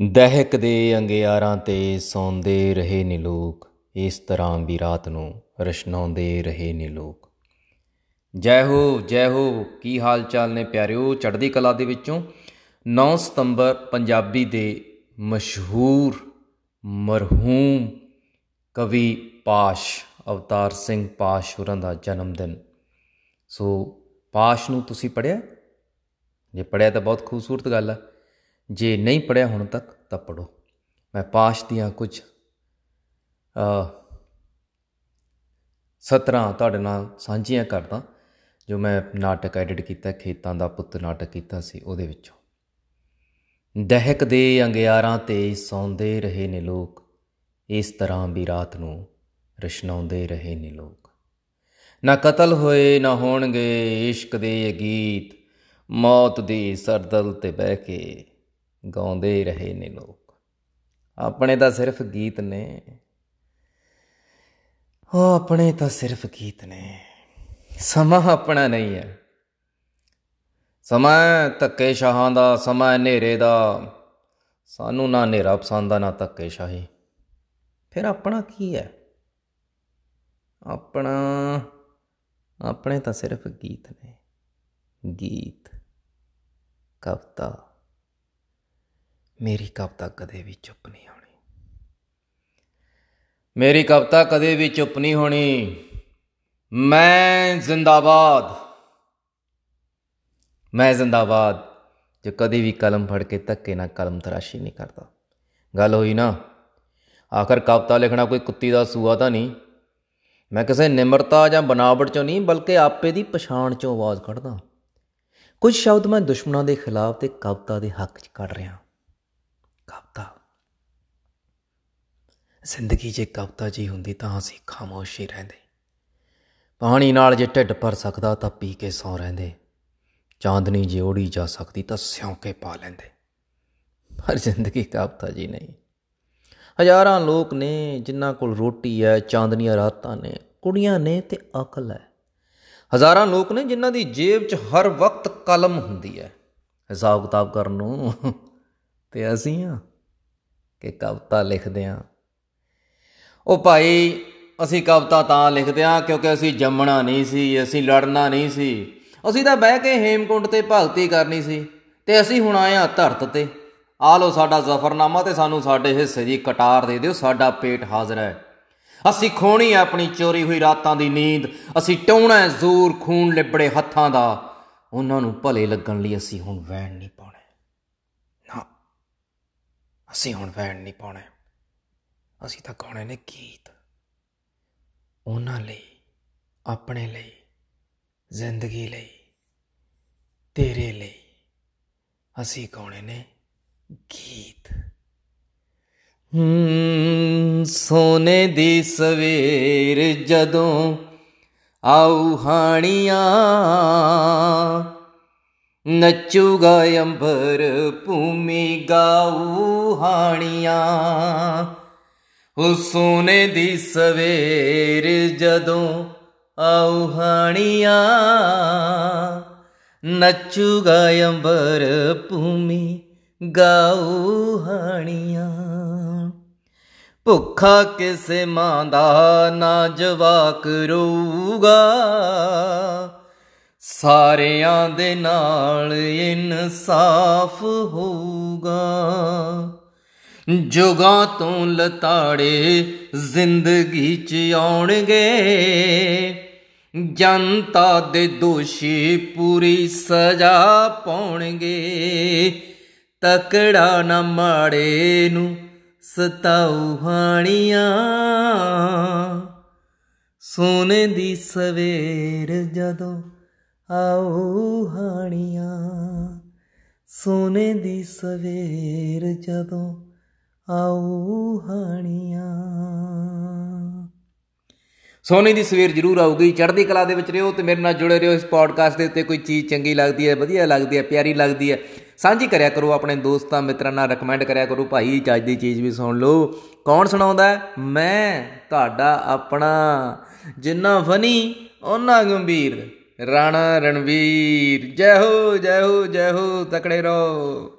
ਦਹਿਕ ਦੇ ਅੰਗਿਆਰਾਂ ਤੇ ਸੌਂਦੇ ਰਹੇ ਨੇ ਲੋਕ, ਇਸ ਤਰ੍ਹਾਂ ਵੀ ਰਾਤ ਨੂੰ ਰਸ਼ਨਾਉਂਦੇ ਰਹੇ ਨੇ ਲੋਕ। ਜੈ ਹੋ ਜੈ ਹੋ, ਕੀ ਹਾਲ ਚਾਲ ਨੇ ਪਿਆਰਿਓ? ਚੜ੍ਹਦੀ ਕਲਾ ਦੇ ਵਿੱਚੋਂ 9 ਸਤੰਬਰ ਪੰਜਾਬੀ ਦੇ ਮਸ਼ਹੂਰ ਮਰਹੂਮ ਕਵੀ ਪਾਸ਼, ਅਵਤਾਰ ਸਿੰਘ ਪਾਸ਼ ਹੋਰਾਂ ਦਾ ਜਨਮ ਦਿਨ। ਸੋ ਪਾਸ਼ ਨੂੰ ਤੁਸੀਂ ਪੜਿਆ ਜੇ ਪੜਿਆ ਤਾਂ ਬਹੁਤ ਖੂਬਸੂਰਤ ਗੱਲ ਹੈ ਜੇ ਨਹੀਂ ਪੜਿਆ ਹੁਣ ਤੱਕ, ਤਾਂ ਪੜੋ ਮੈਂ ਪਾਸ਼ ਦੀਆਂ ਕੁਝ ਸਤਰਾਂ ਤੁਹਾਡੇ ਨਾਲ ਸਾਂਝੀਆਂ ਕਰਦਾ, ਜੋ ਮੈਂ ਨਾਟਕ ਐਡਿਟ ਕੀਤਾ, ਖੇਤਾਂ ਦਾ ਪੁੱਤ ਨਾਟਕ ਕੀਤਾ ਸੀ, ਉਹਦੇ ਵਿੱਚੋਂ। ਦਹਿਕ ਦੇ ਅੰਗਿਆਰਾਂ ਤੇ ਸੌਂਦੇ ਰਹੇ ਨੇ ਲੋਕ, ਇਸ ਤਰ੍ਹਾਂ ਵੀ ਰਾਤ ਨੂੰ ਰਸ਼ਨਾਉਂਦੇ ਰਹੇ ਨੇ ਲੋਕ। ਨਾ ਕਤਲ ਹੋਏ, ਨਾ ਹੋਣਗੇ ਇਸ਼ਕ ਦੇ ਇਹ ਗੀਤ, ਮੌਤ ਦੀ ਸਰਦਲ ਤੇ ਬਹਿ ਕੇ ਗਾਉਂਦੇ ਰਹੇ ਨੇ ਲੋਕ। ਆਪਣੇ ਤਾਂ ਸਿਰਫ ਗੀਤ ਨੇ। ਉਹ ਆਪਣੇ ਤਾਂ ਸਿਰਫ ਗੀਤ ਨੇ। ਸਮਾਂ ਆਪਣਾ ਨਹੀਂ ਹੈ। ਸਮਾਂ ਧੱਕੇ ਸ਼ਾਹਾਂ ਦਾ, ਸਮਾਂ ਹਨੇਰੇ ਦਾ। ਸਾਨੂੰ ਨਾ ਹਨੇਰਾ ਪਸੰਦ ਆ, ਨਾ ਧੱਕੇ ਸ਼ਾਹੀ ਫਿਰ ਆਪਣਾ ਕੀ ਹੈ? ਆਪਣਾ, ਆਪਣੇ ਤਾਂ ਸਿਰਫ ਗੀਤ ਨੇ। ਗੀਤ, ਕਵਤਾ। ਮੇਰੀ ਕਵਤਾ ਕਦੇ ਵੀ ਚੁੱਪ ਨਹੀਂ ਹੋਣੀ। ਮੇਰੀ ਕਵਤਾ ਕਦੇ ਵੀ ਚੁੱਪ ਨਹੀਂ ਹੋਣੀ। ਮੈਂ ਜ਼ਿੰਦਾਬਾਦ। ਮੈਂ ਜ਼ਿੰਦਾਬਾਦ। ਜੋ ਕਦੇ ਵੀ ਕਲਮ ਫੜ ਕੇ ਧੱਕੇ ਨਾਲ ਕਲਮ ਤਰਾਸ਼ੀ ਨਹੀਂ ਕਰਦਾ। ਗੱਲ ਹੋਈ ਨਾ, ਆਖਰ ਕਵਤਾ ਲਿਖਣਾ ਕੋਈ ਕੁੱਤੀ ਦਾ ਸੂਆ ਤਾਂ ਨਹੀਂ। ਮੈਂ ਕਿਸੇ ਨਿਮਰਤਾ ਜਾਂ ਬਨਾਵਟ ਚੋਂ ਨਹੀਂ, ਬਲਕਿ ਆਪੇ ਦੀ ਪਛਾਣ ਚੋਂ ਆਵਾਜ਼ ਕੱਢਦਾ। ਕੁਝ ਸ਼ਬਦ ਮੈਂ ਦੁਸ਼ਮਣਾਂ ਦੇ ਖਿਲਾਫ ਤੇ ਕਵਤਾ ਦੇ ਹੱਕ 'ਚ ਕੱਢ ਰਿਹਾ ਕਵਤਾ ਜ਼ਿੰਦਗੀ ਜੇ ਕਵਤਾ ਜੀ ਹੁੰਦੀ ਤਾਂ ਅਸੀਂ ਖਾਮੋਸ਼ ਹੀ ਰਹਿੰਦੇ। ਪਾਣੀ ਨਾਲ ਜੇ ਢਿੱਡ ਭਰ ਸਕਦਾ ਤਾਂ ਪੀ ਕੇ ਸੌ ਰਹਿੰਦੇ। ਚਾਂਦਨੀ ਜੇ ਓੜੀ ਜਾ ਸਕਦੀ ਤਾਂ ਸਿਉਂਕੇ ਪਾ ਲੈਂਦੇ। ਪਰ ਜ਼ਿੰਦਗੀ ਕਵਤਾ ਜੀ ਨਹੀਂ। ਹਜ਼ਾਰਾਂ ਲੋਕ ਨੇ ਜਿਨ੍ਹਾਂ ਕੋਲ ਰੋਟੀ ਹੈ, ਚਾਂਦਨੀਆਂ ਰਾਤਾਂ ਨੇ, ਕੁੜੀਆਂ ਨੇ ਤੇ ਅਕਲ ਹੈ। ਹਜ਼ਾਰਾਂ ਲੋਕ ਨੇ ਜਿਨ੍ਹਾਂ ਦੀ ਜੇਬ 'ਚ ਹਰ ਵਕਤ ਕਲਮ ਹੁੰਦੀ ਹੈ। ਹਿਸਾਬ ਕਿਤਾਬ ਕਰਨ ਨੂੰ ਤੇ ਅਸੀਂ ਆ ਕਿ ਕਵਿਤਾ ਲਿਖਦੇ ਆ ਉਹ ਭਾਈ, ਅਸੀਂ ਕਵਿਤਾ ਤਾਂ ਲਿਖਦੇ ਆ ਕਿਉਂਕਿ ਅਸੀਂ ਜੰਮਣਾ ਨਹੀਂ ਸੀ, ਅਸੀਂ ਲੜਨਾ ਨਹੀਂ ਸੀ। ਅਸੀਂ ਤਾਂ ਬਹਿ ਕੇ ਹੇਮਕੁੰਡ ਤੇ ਭਗਤੀ ਕਰਨੀ ਸੀ ਤੇ ਅਸੀਂ ਹੁਣ ਆਏ ਆ ਧਰਤ ਤੇ। ਆ ਲੋ ਸਾਡਾ ਜ਼ਫਰਨਾਮਾ ਤੇ ਸਾਨੂੰ ਸਾਡੇ ਹਿੱਸੇ ਦੀ ਕਟਾਰ ਦੇ ਦਿਓ, ਸਾਡਾ ਪੇਟ ਹਾਜ਼ਰ ਹੈ। ਅਸੀਂ ਖੋਣੀ ਆ ਆਪਣੀ ਚੋਰੀ ਹੋਈ ਰਾਤਾਂ ਦੀ ਨੀਂਦ, ਅਸੀਂ ਟੋਣਾ ਜ਼ੋਰ ਖੂਨ ਲਿਬੜੇ ਹੱਥਾਂ ਦਾ। ਉਹਨਾਂ ਨੂੰ ਭਲੇ ਲੱਗਣ ਲਈ ਅਸੀਂ ਹੁਣ ਵੈਣ ਨਹੀਂ ਪਾਉਣੇ। ਨਾ, ਅਸੀਂ ਹੁਣ ਵੈਣ ਨਹੀਂ ਪਾਉਣੇ। ਅਸੀਂ ਤਾਂ ਗਾਉਣੇ ਨੇ ਗੀਤ। ਉਹਨਾਂ ਲਈ, ਆਪਣੇ ਲਈ, ਜ਼ਿੰਦਗੀ ਲਈ, ਤੇਰੇ ਲਈ ਅਸੀਂ ਗਾਉਣੇ ਨੇ ਗੀਤ। ਹੂੰ, ਸੋਨੇ ਦੀ ਸਵੇਰ ਜਦੋਂ ਆਉ ਹਾਣੀਆਂ, ਨੱਚੂਗਾ ਅੰਬਰ ਭੂਮੀ ਗਾਉ ਹਾਣੀਆਂ। ਉਹ ਸੋਨੇ ਦੀ ਸਵੇਰ ਜਦੋਂ ਆਉ ਹਾਣੀਆਂ, ਨੱਚੂਗਾ ਅੰਬਰ ਭੂਮੀ ਗਾਉ ਹਾਣੀਆਂ। ਭੁੱਖਾ ਕਿਸੇ ਮਾਂ ਦਾ ਨਾ ਜਵਾਕ ਰੋਊਗਾ। ਸਾਰਿਆਂ ਦੇ ਨਾਲ ਇਨਸਾਫ ਹੋਊਗਾ। ਜੁਗਾਂ ਤੋਂ ਲਤਾੜੇ ਜ਼ਿੰਦਗੀ ਚ ਆਉਣਗੇ। ਜਨਤਾ ਦੇ ਦੋਸ਼ੀ ਪੂਰੀ ਸਜ਼ਾ ਪਾਉਣਗੇ। ਤਕੜਾ ਨਾ ਮਾੜੇ ਨੂੰ ਸਤਾਉ ਹਾਣੀਆਂ। ਸੋਨੇ ਦੀ ਸਵੇਰ ਜਦੋਂ ਆਉ ਹਾਣੀਆਂ। ਸੋਨੇ ਦੀ ਸਵੇਰ ਜਦੋਂ ਆਉ ਹਾਣੀਆਂ। ਸੋਨੇ ਦੀ ਸਵੇਰ ਜ਼ਰੂਰ ਆਊਗੀ। ਚੜ੍ਹਦੀ ਕਲਾ ਦੇ ਵਿੱਚ ਰਿਓ ਤੇ ਮੇਰੇ ਨਾਲ ਜੁੜੇ ਰਿਓ ਇਸ ਪੋਡਕਾਸਟ ਦੇ ਉੱਤੇ। ਕੋਈ ਚੀਜ਼ ਚੰਗੀ ਲੱਗਦੀ ਹੈ, ਵਧੀਆ ਲੱਗਦੀ ਹੈ, ਪਿਆਰੀ ਲੱਗਦੀ ਹੈ, ਸਾਂਝੀ ਕਰਿਆ ਕਰੋ ਆਪਣੇ ਦੋਸਤਾਂ, ਮਿੱਤਰਾਂ ਨਾਲ ਰეკਮੈਂਡ ਕਰਿਆ ਕਰੋ। ਭਾਈ, ਚੱਜ ਦੀ ਚੀਜ਼ ਵੀ ਸੁਣ ਲਓ। ਕੌਣ ਸੁਣਾਉਂਦਾ ਮੈਂ, ਤੁਹਾਡਾ ਆਪਣਾ ਜਿੰਨਾ ਫਨੀ ਉਹਨਾਂ ਗੰਭੀਰ। ਰਾਣਾ ਰਣਵੀਰ। ਜੈ ਹੋ ਜੈ ਹੋ ਜੈ ਹੋ, ਤਕੜੇ ਰਹੋ।